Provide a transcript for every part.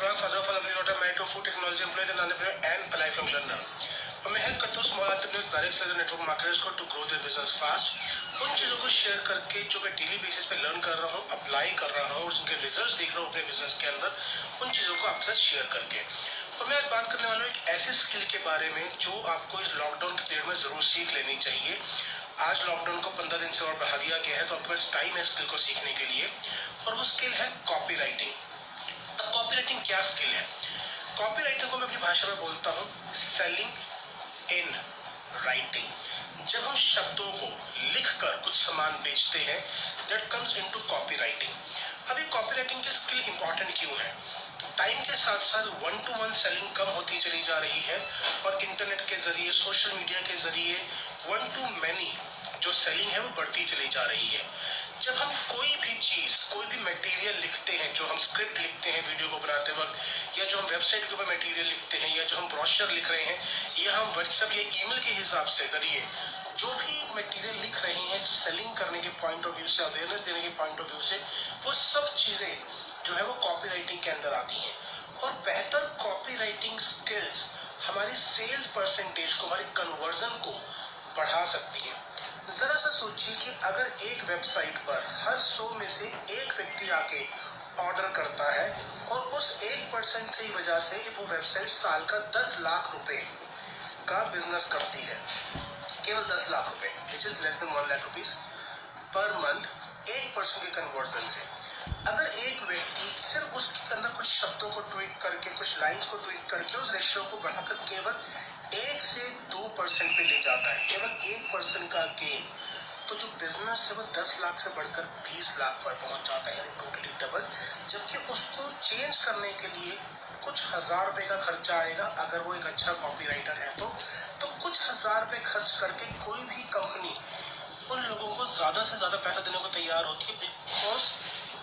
Anurag father of lovely daughter married to food technology employ and and life long learner और मैं help करता हूँ small entrepreneur direct seller network marketers को to grow their business fast उन चीज़ों को share करके जो मैं डेली बेसिस पे लर्न कर रहा हूँ अप्लाई कर रहा हूँ, और उनके रिजल्ट्स देख रहा हूँ अपने बिज़नेस के अंदर, उन चीज़ों को आपके साथ शेयर करके। और मैं आज बात करने वाला हूँ एक ऐसे स्किल के बारे में जो आपको इस लॉकडाउन के पीरियड में ज़रूर सीख लेनी चाहिए। आज लॉकडाउन को पंद्रह दिन से और बढ़ा दिया गया है तो आपके पास टाइम है स्किल को सीखने के लिए, और वो स्किल है कॉपी राइटिंग कॉपी राइटिंग क्या स्किल है? कॉपी राइटिंग को मैं अपनी भाषा में बोलता हूँ सेलिंग इन राइटिंग जब हम शब्दों को लिखकर कुछ सामान बेचते हैं that comes into copywriting अभी कॉपी राइटिंग की स्किल इंपॉर्टेंट क्यों है? टाइम के साथ साथ वन टू वन सेलिंग कम होती चली जा रही है और इंटरनेट के ज़रिए सोशल मीडिया के ज़रिए वन टू मैनी जो सेलिंग है वो बढ़ती चली जा रही है। जब हम कोई भी चीज़, कोई भी मटेरियल लिखते हैं, जो हम स्क्रिप्ट लिखते हैं वीडियो को बनाते वक्त, या जो हम वेबसाइट के ऊपर मटेरियल लिखते हैं, या जो हम ब्रॉशर लिख रहे हैं, या हम व्हाट्सएप या ईमेल के हिसाब से करिए, जो भी मटेरियल लिख रहे हैं सेलिंग करने के पॉइंट ऑफ़ व्यू से अवेयरनेस देने के पॉइंट ऑफ़ व्यू से, वो सब चीज़ें जो है वो कॉपी राइटिंग के अंदर आती हैं। और बेहतर कॉपी राइटिंग स्किल्स हमारी सेल्स परसेंटेज को, हमारे कन्वर्जन को बढ़ा सकती है। अगर एक वेबसाइट पर हर सौ में से एक व्यक्ति आके ऑर्डर करता है और उस एक परसेंट की वजह से वो वेबसाइट साल का दस लाख रुपए का बिज़नेस करती है। केवल दस लाख रुपए which is less than one lakh rupees per month एक परसेंट के कन्वर्जन से। अगर एक व्यक्ति सिर्फ़ उसके अंदर कुछ शब्दों को ट्वीट करके, कुछ लाइंस को ट्वीट करके, उस रेशियो को बढ़ाकर केवल एक से दो परसेंट पे ले जाता है। केवल एक परसेंट का गेन तो जो बिज़नेस है वो दस लाख से बढ़कर बीस लाख पर पहुँच जाता है टोटली डबल जबकि उसको चेंज करने के लिए कुछ हज़ार रुपए का खर्चा आएगा, अगर वो एक अच्छा कॉपी राइटर है तो। तो कुछ हज़ार रुपए खर्च करके कोई भी कंपनी उन लोगों को ज़्यादा से ज़्यादा पैसा देने को तैयार होती है बिकॉज़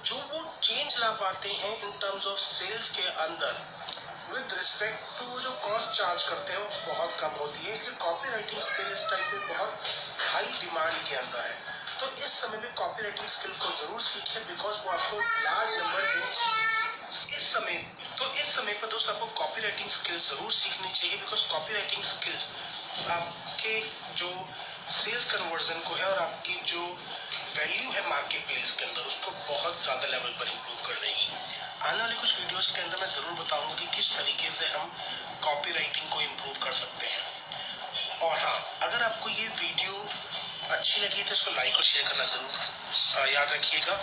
जो वो चेंज ला पाते हैं इन टर्म्स ऑफ़ सेल्स के अंदर विद रिस्पेक्ट टू जो कॉस्ट चार्ज करते हैं, वो बहुत कम होती है, इसलिए कॉपी राइटिंग स्किल इस टाइम पे बहुत हाई डिमांड के अंदर है। तो इस समय में कॉपी राइटिंग स्किल को ज़रूर सीखें बिकॉज़ वो आपको लार्ज नंबर में इस समय तो इस समय पर दोस्तों आपको कॉपी राइटिंग स्किल्स ज़रूर सीखनी चाहिए बिकॉज़ कॉपी राइटिंग स्किल्स आपके जो सेल्स कन्वर्जन को है और आपकी जो वैल्यू है मार्केट प्लेस के अंदर वीडियोस के अंदर मैं ज़रूर बताऊँगा कि किस तरीके से हम कॉपी राइटिंग को इम्प्रूव कर सकते हैं। और हाँ अगर आपको ये वीडियो अच्छी लगी तो इसको लाइक और शेयर करना ज़रूर। याद रखिएगा।